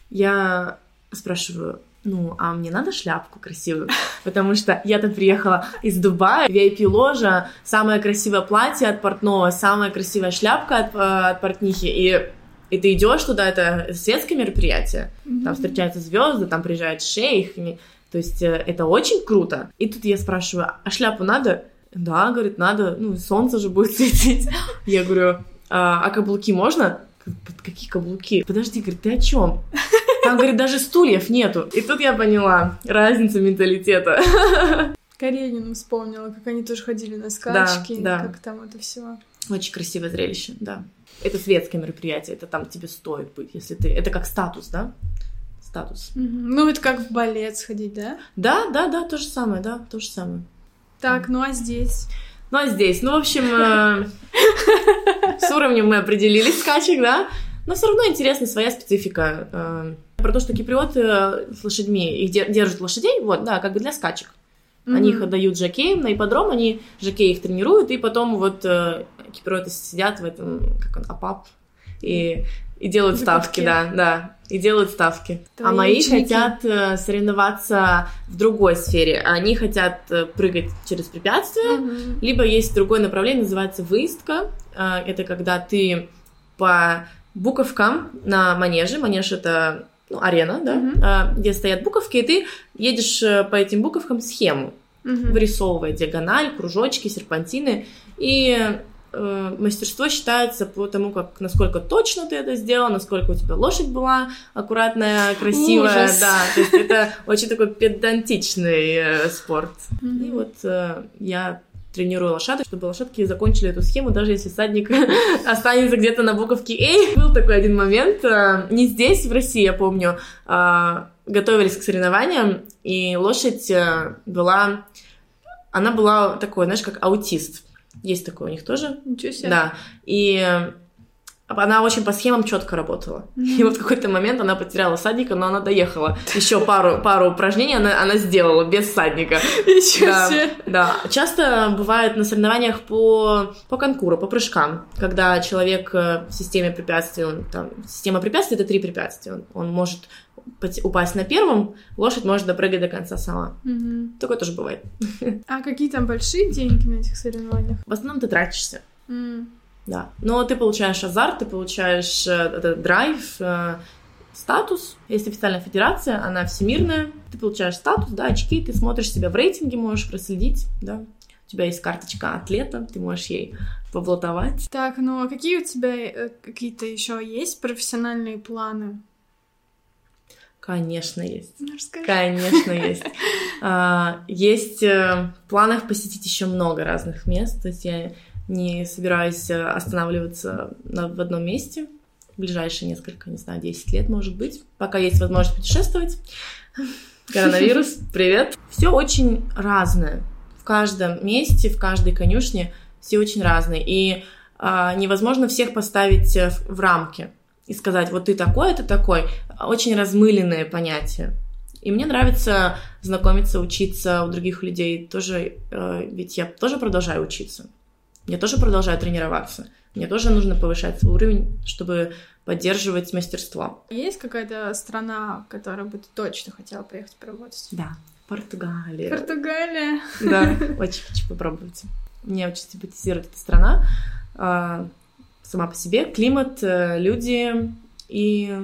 я спрашиваю, ну, а мне надо шляпку красивую, потому что я там приехала из Дубая, VIP-ложа, самое красивое платье от портного, самая красивая шляпка от, э, от портнихи, и и ты идешь туда, это светское мероприятие, mm-hmm. там встречаются звезды, там приезжают шейх, то есть э, это очень круто. И тут я спрашиваю, а шляпу надо? Да, говорит, надо, ну, солнце же будет светить. Я говорю, а, а каблуки можно? Какие каблуки? Подожди, говорит, ты о чем? Там, говорит, даже стульев нету. И тут я поняла разницу менталитета. Каренину вспомнила, как они тоже ходили на скачки, да, да. как там это все. Очень красивое зрелище, да. Это светское мероприятие, это там тебе стоит быть, если ты... Это как статус, да? Статус. Угу. Ну, это как в балет сходить, да? Да, да, да, то же самое, да, то же самое. Так, ну а здесь? Ну а здесь, ну, в общем, э, с уровнем мы определились скачек, да? Но все равно интересна своя специфика. Э, про то, что киприоты с лошадьми, их держат лошадей, вот, да, как бы для скачек. Mm-hmm. Они их отдают жокеям на ипподром, они жокеи их тренируют, и потом вот э, киприоты сидят в этом, как он, апап, и, и делают За ставки, да, да, и делают ставки. Твои а мои ученики. хотят э, соревноваться в другой сфере. Они хотят э, прыгать через препятствия, mm-hmm. либо есть другое направление, называется выездка. Э, это когда ты по буковкам на манеже, манеж это ну, арена, да, mm-hmm. где стоят буковки, и ты едешь э, по этим буковкам схему, mm-hmm. вырисовывая диагональ, кружочки, серпантины, и э, мастерство считается по тому, как насколько точно ты это сделал, насколько у тебя лошадь была аккуратная, красивая, Ужас. да, то есть это очень такой педантичный э, спорт. Mm-hmm. И вот э, я тренирую лошадок, чтобы лошадки закончили эту схему, даже если садник останется где-то на буковке «Эй». Был такой один момент, э, не здесь, в России, я помню, а, готовились к соревнованиям, и лошадь э, была... Она была такой, знаешь, как аутист. Есть такое у них тоже. Ничего себе. Да. И она очень по схемам четко работала. Mm-hmm. И вот в какой-то момент она потеряла садника, но она доехала. Еще пару, пару упражнений она, она сделала без садника. Еще да, да. Часто бывает на соревнованиях по, по конкуру, по прыжкам, когда человек э, в системе препятствий, он, там, система препятствий — это три препятствия. Он, он может упасть на первом, лошадь может допрыгать до конца сама. Угу. Такое тоже бывает. А какие там большие деньги на этих соревнованиях? В основном ты тратишься. Mm да. Но ты получаешь азарт, ты получаешь э, этот драйв, э, статус. Есть официальная федерация, она всемирная. Ты получаешь статус, да, очки, ты смотришь себя в рейтинге, можешь проследить, да. У тебя есть карточка атлета, ты можешь ей поблатовать. Так, ну а какие у тебя э, какие-то еще есть профессиональные планы? Конечно, есть. Ну, расскажи. Конечно, есть. А, есть в планах посетить еще много разных мест. То есть я не собираюсь э, останавливаться на, в одном месте в ближайшие несколько, не знаю, 10 лет, может быть, пока есть возможность путешествовать. Коронавирус, привет. Все очень разное. В каждом месте, в каждой конюшне все очень разные. И а, невозможно всех поставить э, в, в рамки и сказать, вот ты такой, ты такой. Очень размыленное понятие. И мне нравится знакомиться, учиться у других людей тоже, э, ведь я тоже продолжаю учиться. Я тоже продолжаю тренироваться. Мне тоже нужно повышать свой уровень, чтобы поддерживать мастерство. Есть какая-то страна, в которой бы ты точно хотела поехать поработать? Да, Португалия. Португалия. Да, очень хочу попробовать. Мне очень симпатизирует эта страна. А, сама по себе. Климат, э, люди и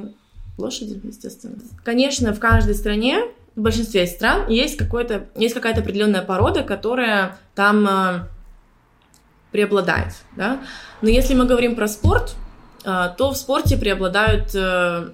лошади, естественно. Конечно, в каждой стране, в большинстве стран, есть, какой-то, есть какая-то определенная порода, которая там э, преобладает, да. Но если мы говорим про спорт, э, то в спорте преобладают, э,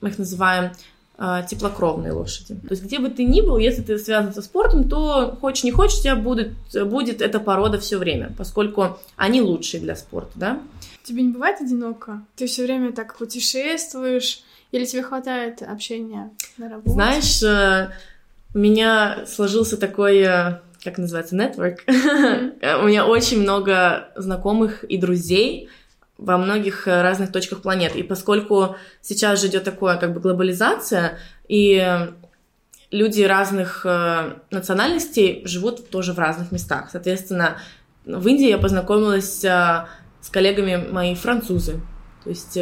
мы их называем э, теплокровные лошади. То есть где бы ты ни был, если ты связан со спортом, то хочешь не хочешь, у тебя будет, будет эта порода все время, поскольку они лучшие для спорта, да. Тебе не бывает одиноко? Ты все время так путешествуешь, или тебе хватает общения на работе? Знаешь, у меня сложился такой как называется, network. Mm-hmm. У меня очень много знакомых и друзей во многих э, разных точках планеты. И поскольку сейчас же идет такое как бы глобализация, и люди разных э, национальностей живут тоже в разных местах. Соответственно, в Индии я познакомилась с коллегами мои французы. То есть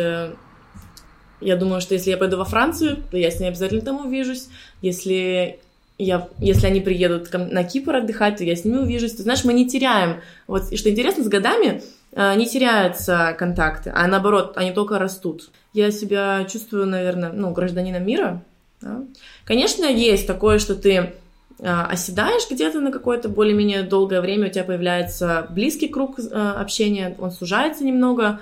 я думаю, что если я пойду во Францию, то я с ней обязательно там увижусь. Если я, если они приедут на Кипр отдыхать, то я с ними увижусь. Ты знаешь, мы не теряем. Вот и что интересно, с годами э, не теряются контакты, а наоборот, они только растут. Я себя чувствую, наверное, ну, гражданином мира. Да? Конечно, есть такое, что ты а, оседаешь где-то на какое-то более-менее долгое время, у тебя появляется близкий круг а, общения, он сужается немного,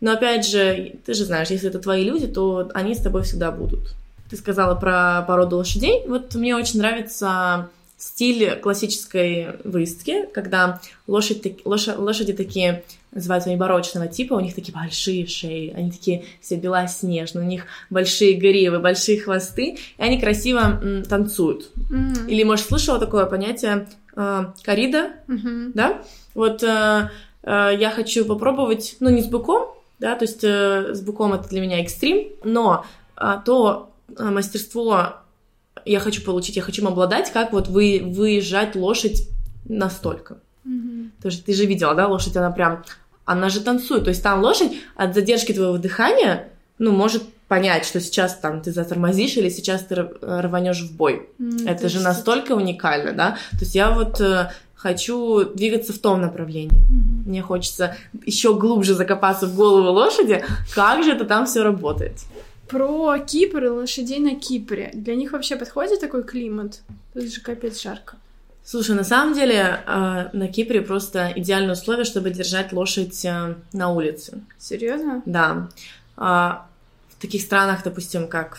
но опять же, ты же знаешь, если это твои люди, то они с тобой всегда будут. Ты сказала про породу лошадей. Вот мне очень нравится стиль классической выездки, когда лошадь, лошадь, лошади такие называются они барочного типа, у них такие большие шеи, они такие все белоснежные, у них большие гривы, большие хвосты, и они красиво м, танцуют. Mm-hmm. Или, может, слышала такое понятие э, корида, mm-hmm. да? Вот э, э, я хочу попробовать, ну, не с быком, да, то есть э, с быком это для меня экстрим, но э, то мастерство я хочу получить, я хочу им обладать, как вот вы, выезжать лошадь настолько. Mm-hmm. Потому что ты же видела, да, лошадь, она прям, она же танцует. То есть там лошадь от задержки твоего дыхания, ну, может понять, что сейчас там ты затормозишь или сейчас ты рванешь в бой. Mm, это же настолько уникально, да? То есть я вот э, хочу двигаться в том направлении. Mm-hmm. Мне хочется еще глубже закопаться в голову лошади, как же это там все работает. Про Кипр и лошадей на Кипре. Для них вообще подходит такой климат? Тут же капец жарко. Слушай, на самом деле э, на Кипре просто идеальные условия, чтобы держать лошадь э, на улице. Серьезно? Да. А, в таких странах, допустим, как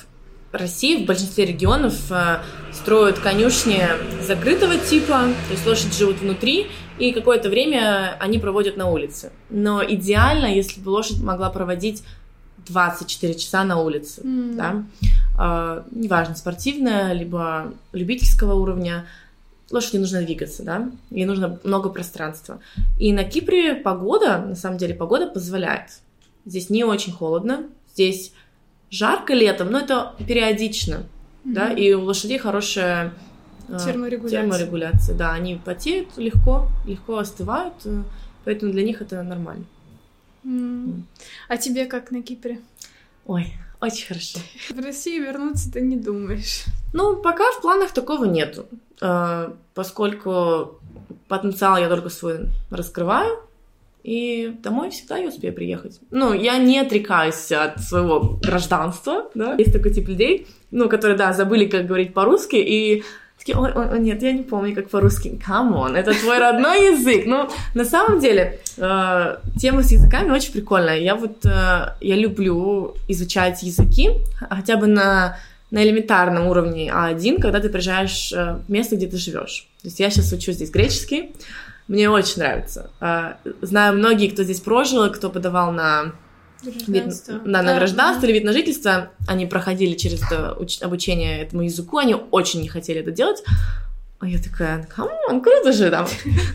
Россия, в большинстве регионов э, строят конюшни закрытого типа, то есть лошади живут внутри, и какое-то время они проводят на улице. Но идеально, если бы лошадь могла проводить 24 часа на улице, mm. да, э, неважно, спортивная, либо любительского уровня, лошади нужно двигаться, да, ей нужно много пространства. И на Кипре погода, на самом деле, погода позволяет. Здесь не очень холодно, здесь жарко летом, но это периодично, mm-hmm. да, и у лошадей хорошая э, терморегуляция. терморегуляция, да, они потеют легко, легко остывают, э, поэтому для них это нормально. Mm. А тебе как на Кипре? Ой, очень хорошо. В Россию вернуться ты не думаешь? Ну, пока в планах такого нету, э, поскольку потенциал я только свой раскрываю, и домой всегда я успею приехать. Ну, я не отрекаюсь от своего гражданства, да. Есть такой тип людей, ну, которые, да, забыли, как говорить по-русски, и такие, ой, ой, ой, нет, я не помню, как по-русски. On, это твой родной язык. Ну, на самом деле, э, тема с языками очень прикольная. Я вот, э, я люблю изучать языки, хотя бы на, на элементарном уровне А1, когда ты приезжаешь э, в место, где ты живешь. То есть я сейчас учу здесь греческий, мне очень нравится. Э, знаю многие, кто здесь прожил, кто подавал на Вид, да, на гражданство или вид на жительство. Они проходили через это уч- обучение этому языку, они очень не хотели это делать. А я такая, come on, круто же там.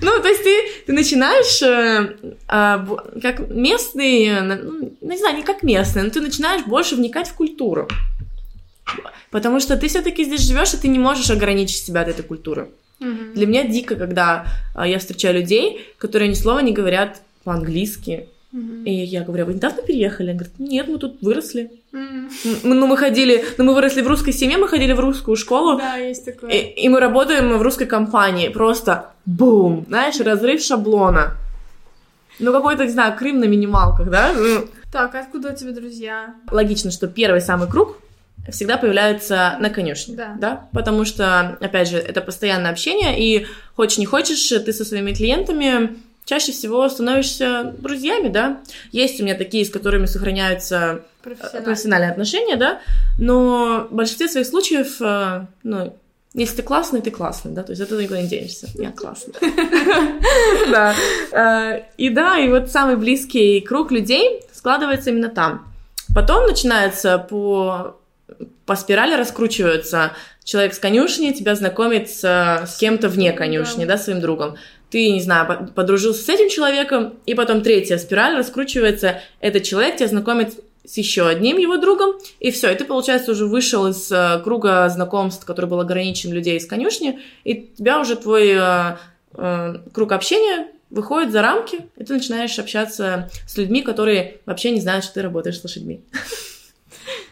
ну, то есть ты, ты начинаешь э, э, как местный, ну, не знаю, не как местный, но ты начинаешь больше вникать в культуру. Потому что ты все-таки здесь живешь, и ты не можешь ограничить себя от этой культуры. Для меня дико, когда э, я встречаю людей, которые ни слова не говорят по-английски, и я говорю, «А вы недавно переехали? Он говорит, нет, мы тут выросли. Mm-hmm. Ну, мы ходили, ну, мы выросли в русской семье, мы ходили в русскую школу. Да, есть такое. И, и мы работаем в русской компании. Просто бум, знаешь, разрыв шаблона. Ну, какой-то, не знаю, Крым на минималках, да? Ну. Так, откуда у тебя друзья? Логично, что первый самый круг всегда появляется на конюшне, да. да, потому что, опять же, это постоянное общение, и хочешь не хочешь, ты со своими клиентами чаще всего становишься друзьями, да. Есть у меня такие, с которыми сохраняются э, профессиональные, профессиональные отношения, да, но в большинстве своих случаев, э, ну, если ты классный, ты классный, да, то есть это никуда не денешься. Я классный. Да. Э, и да, и вот самый близкий круг людей складывается именно там. Потом начинается по по спирали раскручивается человек с конюшни, тебя знакомит с, с кем-то вне конюшни, да. да, своим другом ты, не знаю, подружился с этим человеком, и потом третья спираль раскручивается, этот человек тебя знакомит с еще одним его другом, и все, и ты, получается, уже вышел из э, круга знакомств, который был ограничен людей из конюшни, и тебя уже твой э, э, круг общения выходит за рамки, и ты начинаешь общаться с людьми, которые вообще не знают, что ты работаешь с лошадьми.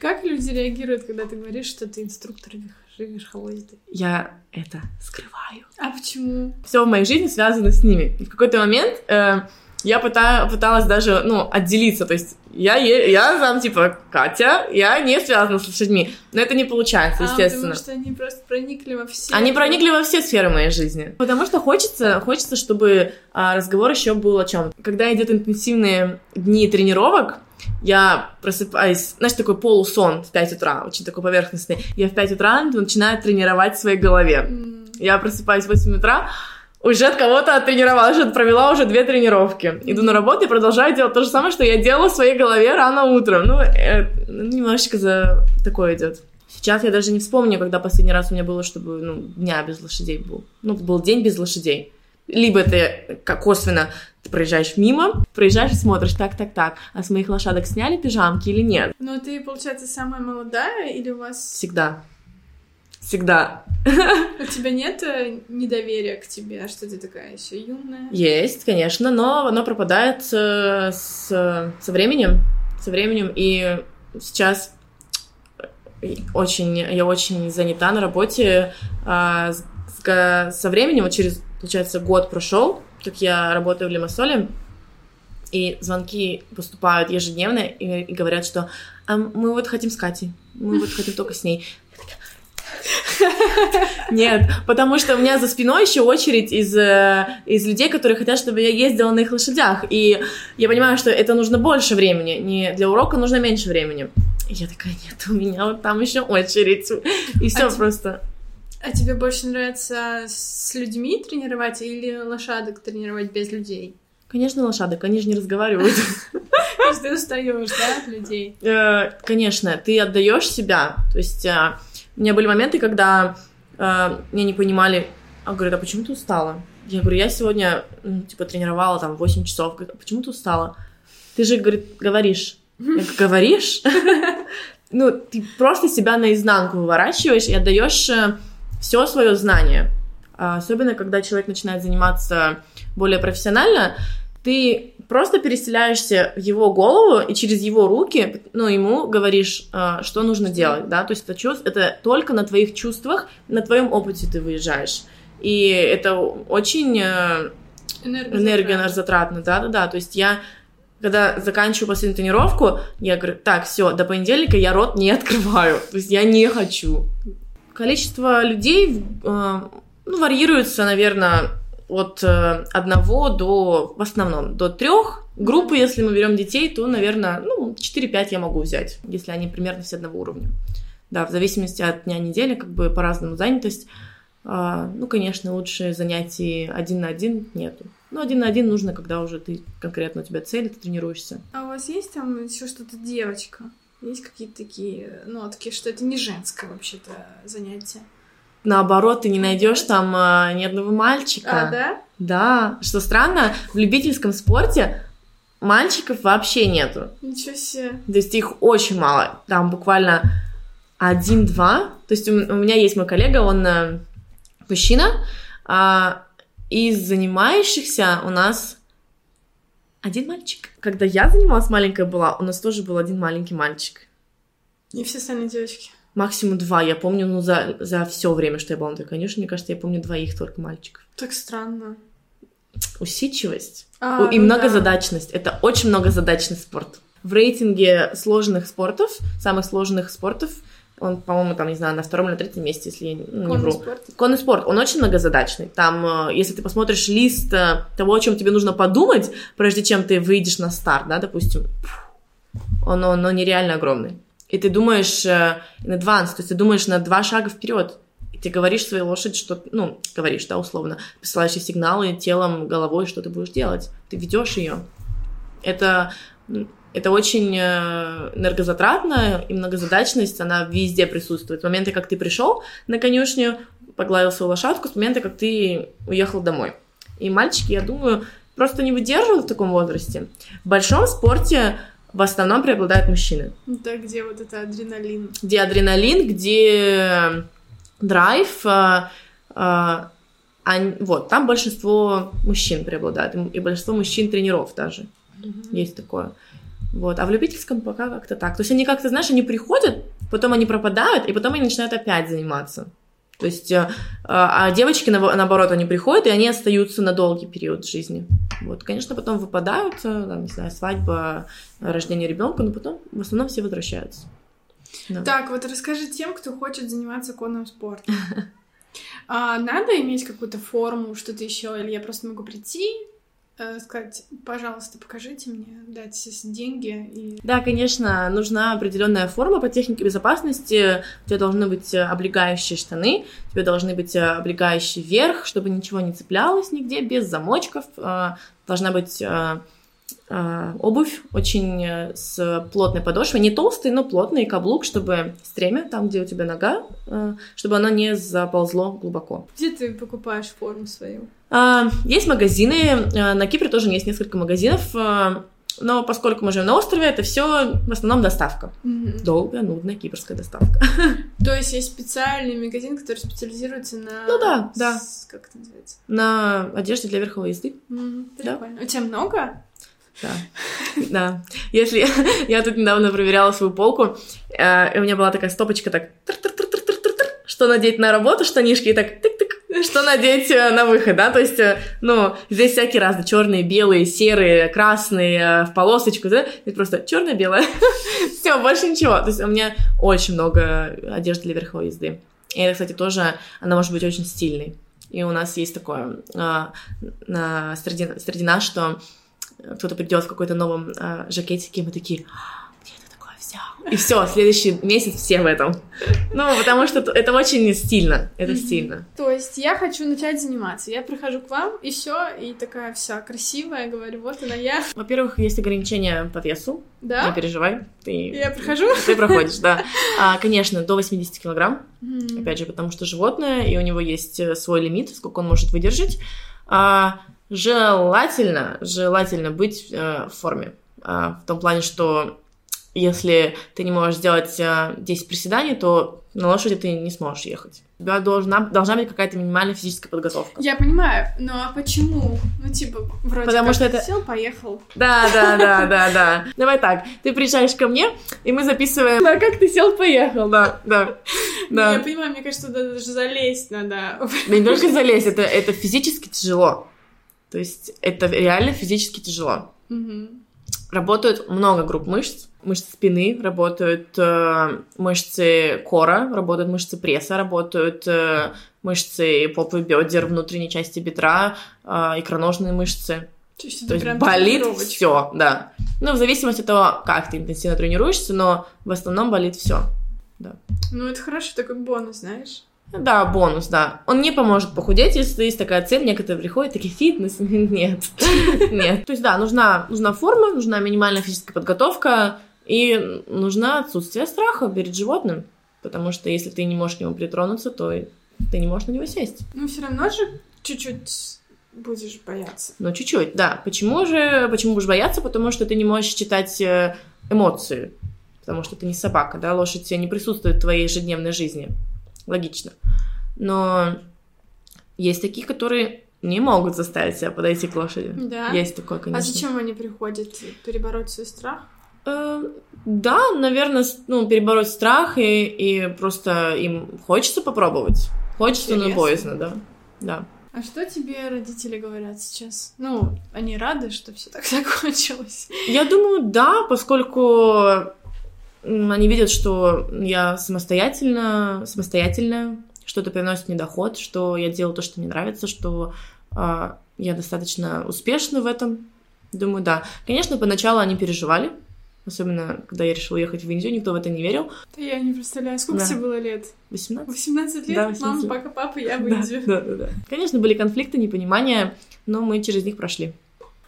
Как люди реагируют, когда ты говоришь, что ты инструктор верховой езды? Я это скрываю. А почему? Все в моей жизни связано с ними. И в какой-то момент э, я пыта, пыталась даже, ну, отделиться, то есть я, я там, типа, Катя, я не связана с лошадьми, но это не получается, естественно. А, потому что они просто проникли во все... Они проникли во все сферы моей жизни. Потому что хочется, хочется, чтобы а, разговор еще был о чем. Когда идет интенсивные дни тренировок, я просыпаюсь, знаешь, такой полусон в 5 утра, очень такой поверхностный. Я в 5 утра начинаю тренировать в своей голове. Я просыпаюсь в 8 утра, уже от кого-то оттренировалась, уже провела уже две тренировки. Иду на работу и продолжаю делать то же самое, что я делала в своей голове рано утром. Ну, э, немножечко за такое идет. Сейчас я даже не вспомню, когда последний раз у меня было, чтобы ну, дня без лошадей был. Ну, был день без лошадей. Либо это как косвенно ты проезжаешь мимо, проезжаешь и смотришь, так, так, так, а с моих лошадок сняли пижамки или нет? Ну, ты, получается, самая молодая или у вас... Всегда. Всегда. У тебя нет э, недоверия к тебе, а что ты такая еще юная? Есть, конечно, но оно пропадает с, с, со временем. Со временем. И сейчас очень, я очень занята на работе. А, с, со временем, вот через, получается, год прошел, как я работаю в Лимассоле, и звонки поступают ежедневно и, и говорят, что а мы вот хотим с Катей, мы вот хотим только с ней. Нет, потому что у меня за спиной еще очередь из, э, из людей, которые хотят, чтобы я ездила на их лошадях. И я понимаю, что это нужно больше времени. Не для урока нужно меньше времени. И я такая, нет, у меня вот там еще очередь. И все а просто. А тебе больше нравится с людьми тренировать или лошадок тренировать без людей? Конечно, лошадок, они же не разговаривают. То есть ты устаешь, да, от людей? Э, конечно, ты отдаешь себя. То есть э, у меня были моменты, когда э, меня не понимали, а говорят, а почему ты устала? Я говорю, я сегодня, типа, тренировала там 8 часов. Говорит, а почему ты устала? Ты же, говорит, говоришь. Я говоришь? Ну, ты просто себя наизнанку выворачиваешь и отдаешь э, все свое знание. А особенно, когда человек начинает заниматься более профессионально, ты просто переселяешься в его голову и через его руки, ну, ему говоришь, а, что нужно делать, да, то есть это, чувств, это только на твоих чувствах, на твоем опыте ты выезжаешь. И это очень э, энергозатратно, да-да-да, то есть я когда заканчиваю последнюю тренировку, я говорю, так, все, до понедельника я рот не открываю, то есть я не хочу. Количество людей э, ну, варьируется, наверное, от э, одного до, в основном, до трех. Группы, если мы берем детей, то, наверное, ну, 4-5 я могу взять, если они примерно все одного уровня. Да, в зависимости от дня недели, как бы по-разному занятость. А, ну, конечно, лучше занятий один на один нету. Ну, один на один нужно, когда уже ты конкретно у тебя цель, ты тренируешься. А у вас есть там еще что-то девочка? Есть какие-то такие нотки, что это не женское вообще-то занятие? наоборот, ты не найдешь там э, ни одного мальчика. А, да? Да. Что странно, в любительском спорте мальчиков вообще нету. Ничего себе. То есть их очень мало. Там буквально один-два. То есть у, у меня есть мой коллега, он э, мужчина. А, из занимающихся у нас один мальчик. Когда я занималась маленькая была, у нас тоже был один маленький мальчик. И все остальные девочки максимум два. Я помню, ну, за, за все время, что я была на той конюшне, мне кажется, я помню двоих только мальчиков. Так странно. Усидчивость а, и ну многозадачность. Да. Это очень многозадачный спорт. В рейтинге сложных спортов, самых сложных спортов, он, по-моему, там, не знаю, на втором или третьем месте, если я ну, не вру. Спорт. Конный спорт. Он очень многозадачный. Там, э, если ты посмотришь лист э, того, о чем тебе нужно подумать, прежде чем ты выйдешь на старт, да, допустим, он, он, он нереально огромный и ты думаешь э, in advance, то есть ты думаешь на два шага вперед, и ты говоришь своей лошади, что, ну, говоришь, да, условно, посылаешь ей сигналы телом, головой, что ты будешь делать, ты ведешь ее. Это, это очень э, энергозатратно, и многозадачность, она везде присутствует. С момента, как ты пришел на конюшню, погладил свою лошадку, с момента, как ты уехал домой. И мальчики, я думаю, просто не выдерживают в таком возрасте. В большом спорте в основном преобладают мужчины. Да, где вот это адреналин. Где адреналин, где драйв, а, а, а, вот, там большинство мужчин преобладает, и большинство мужчин тренеров даже. Угу. Есть такое. Вот. А в любительском пока как-то так. То есть они как-то, знаешь, они приходят, потом они пропадают, и потом они начинают опять заниматься. То есть, э, а девочки, наоборот, они приходят, и они остаются на долгий период жизни. Вот, конечно, потом выпадают, э, там, не знаю, свадьба, рождение ребенка, но потом в основном все возвращаются. Да. Так, вот расскажи тем, кто хочет заниматься конным спортом. А, надо иметь какую-то форму, что-то еще, или я просто могу прийти, сказать, пожалуйста, покажите мне, дать деньги. И... Да, конечно, нужна определенная форма по технике безопасности. У тебя должны быть облегающие штаны, у тебя должны быть облегающий верх, чтобы ничего не цеплялось нигде, без замочков. Э, должна быть э, э, обувь очень э, с плотной подошвой, не толстый, но плотный каблук, чтобы стремя, там, где у тебя нога, э, чтобы оно не заползло глубоко. Где ты покупаешь форму свою? Э, есть магазины, э, на Кипре тоже есть несколько магазинов, э, но поскольку мы живем на острове, это все в основном доставка. Mm-hmm. Долгая, нудная кипрская доставка. То есть есть специальный магазин, который специализируется на... Ну да, да. Как это называется? На одежде для верховой езды. Mm-hmm. Прикольно. Да. У тебя много? Да. Да. Если я тут недавно проверяла свою полку, э, и у меня была такая стопочка так что надеть на работу штанишки и так что надеть э, на выход, да, то есть, э, ну, здесь всякие разные, черные, белые, серые, красные, в полосочку, да, это просто черное, белое, все, больше ничего, то есть у меня очень много одежды для верховой езды, и это, кстати, тоже, она может быть очень стильной, и у нас есть такое а, на, среди, среди нас, что кто-то придет в какой-то новом э, жакетике, и мы такие, «А, взял? И все, следующий месяц все в этом. Ну, потому что это очень стильно, это стильно. То есть я хочу начать заниматься, я прихожу к вам, и все, и такая вся красивая, говорю, вот она я. Во-первых, есть ограничения по весу, да? Не переживай. Ты, я прохожу? Ты проходишь, да. А, конечно, до 80 килограмм. Mm. Опять же, потому что животное, и у него есть э, свой лимит, сколько он может выдержать. А, Желательно, желательно быть э, в форме. Э, в том плане, что если ты не можешь сделать э, 10 приседаний, то на лошади ты не сможешь ехать. У тебя должна, должна быть какая-то минимальная физическая подготовка. Я понимаю, но а почему? Ну, типа, вроде Потому как что это... сел, поехал. Да, да, да, да, да. Давай так, ты приезжаешь ко мне, и мы записываем... Да, как ты сел, поехал, да, да. да. Я понимаю, мне кажется, туда даже залезть надо. Да не только залезть, это, это физически тяжело. То есть это реально физически тяжело. Угу. Работают много групп мышц. Мышцы спины, работают э, мышцы кора, работают мышцы пресса, работают э, мышцы попы, бедер, внутренней части бедра, э, икроножные мышцы. То есть, То есть болит все, да. Ну, в зависимости от того, как ты интенсивно тренируешься, но в основном болит все. Да. Ну, это хорошо, такой бонус, знаешь. Да, бонус, да. Он не поможет похудеть, если есть такая цель. Некоторые приходят, такие, фитнес? Нет. Нет. То есть, да, нужна, нужна форма, нужна минимальная физическая подготовка, и нужно отсутствие страха перед животным. Потому что если ты не можешь к нему притронуться, то ты не можешь на него сесть. Ну, все равно же чуть-чуть будешь бояться. Ну, чуть-чуть, да. Почему же, почему будешь бояться? Потому что ты не можешь читать э, эмоции. Потому что ты не собака, да, лошадь не присутствует в твоей ежедневной жизни логично. Но есть такие, которые не могут заставить себя подойти к лошади. Да. Есть такое, конечно. А зачем они приходят? Перебороть свой страх? Э, да, наверное, ну, перебороть страх и, и просто им хочется попробовать. Хочется, Интересно. но боязно, да. Да. А что тебе родители говорят сейчас? Ну, они рады, что все так закончилось? Я думаю, да, поскольку они видят, что я самостоятельно, самостоятельная, что это приносит мне доход, что я делаю то, что мне нравится, что э, я достаточно успешна в этом. Думаю, да. Конечно, поначалу они переживали, особенно когда я решила ехать в Индию, никто в это не верил. Да я не представляю, сколько да. тебе было лет? 18. 18 лет? Да, 18 Мама, пока папа, я в Индию. Да, да, да. Конечно, были конфликты, непонимания, но мы через них прошли.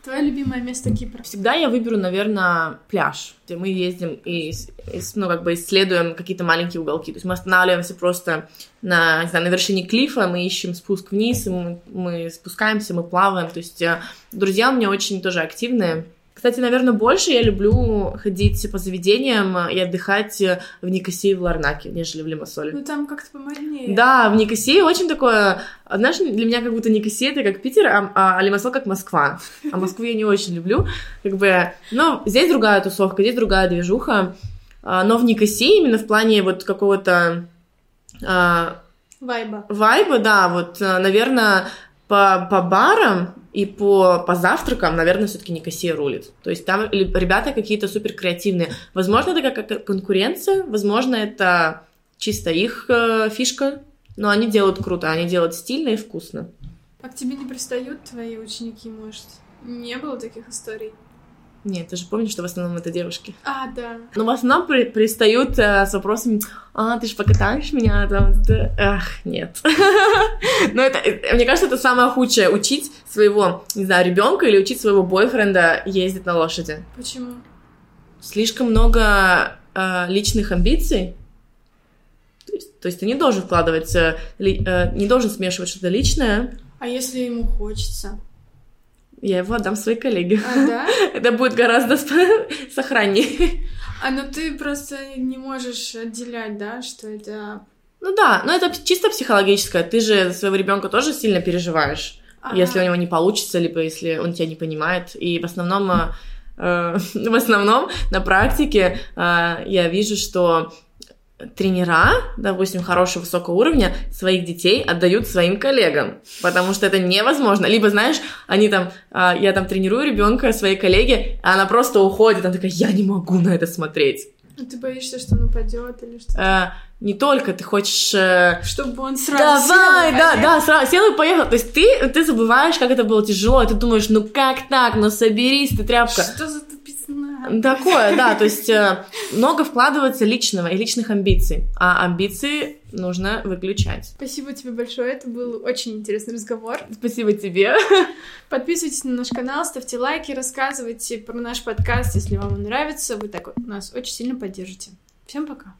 Твое любимое место Кипра? Всегда я выберу, наверное, пляж, где мы ездим и, и ну, как бы исследуем какие-то маленькие уголки. То есть мы останавливаемся просто на, не знаю, на вершине клифа, мы ищем спуск вниз, и мы, мы спускаемся, мы плаваем. То есть э, друзья у меня очень тоже активные. Кстати, наверное, больше я люблю ходить по заведениям и отдыхать в Никосии и в Ларнаке, нежели в Лимассоле. Ну там как-то помоднее. Да, в Никосии очень такое... Знаешь, для меня как будто Никосия это как Питер, а, а Лимассол как Москва. А Москву я не очень люблю. Как бы... Но здесь другая тусовка, здесь другая движуха. А, но в Никосии именно в плане вот какого-то... А, Вайба. Вайба, да, вот, наверное, по, по барам и по, по завтракам, наверное, все-таки Никосия рулит. То есть там ребята какие-то супер креативные. Возможно, это как конкуренция, возможно, это чисто их э, фишка, но они делают круто, они делают стильно и вкусно. А к тебе не пристают твои ученики, может? Не было таких историй? Нет, ты же помнишь, что в основном это девушки. А, да. Но в основном при пристают э, с вопросами, а, ты же покатаешь меня там? Да. Ах, нет. Но это, э, мне кажется, это самое худшее, учить своего, не знаю, ребенка или учить своего бойфренда ездить на лошади. Почему? Слишком много э, личных амбиций. То есть, то есть ты не должен вкладывать, э, э, не должен смешивать что-то личное. А если ему хочется? Я его отдам своей коллеге. А, да? Это будет гораздо сохраннее. А ну ты просто не можешь отделять, да, что это... Ну да, но это чисто психологическое. Ты же за своего ребенка тоже сильно переживаешь, ага. если у него не получится, либо если он тебя не понимает. И в основном, э, в основном на практике э, я вижу, что тренера, допустим, хорошего высокого уровня, своих детей отдают своим коллегам, потому что это невозможно. Либо, знаешь, они там, а, я там тренирую ребенка своей коллеге, а она просто уходит, она такая, я не могу на это смотреть. А ты боишься, что он упадет или что? А, не только ты хочешь... Э... Чтобы он сразу Давай, сел, да, да, сразу сел и поехал. То есть ты, ты забываешь, как это было тяжело, и ты думаешь, ну как так, ну соберись, ты тряпка. Что за Такое, да, то есть э, много вкладывается личного и личных амбиций, а амбиции нужно выключать. Спасибо тебе большое, это был очень интересный разговор. Спасибо тебе. Подписывайтесь на наш канал, ставьте лайки, рассказывайте про наш подкаст, если вам он нравится, вы так нас очень сильно поддержите. Всем пока.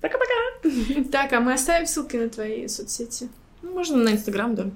Пока-пока. Так, а мы оставим ссылки на твои соцсети. Ну, можно на Инстаграм, да.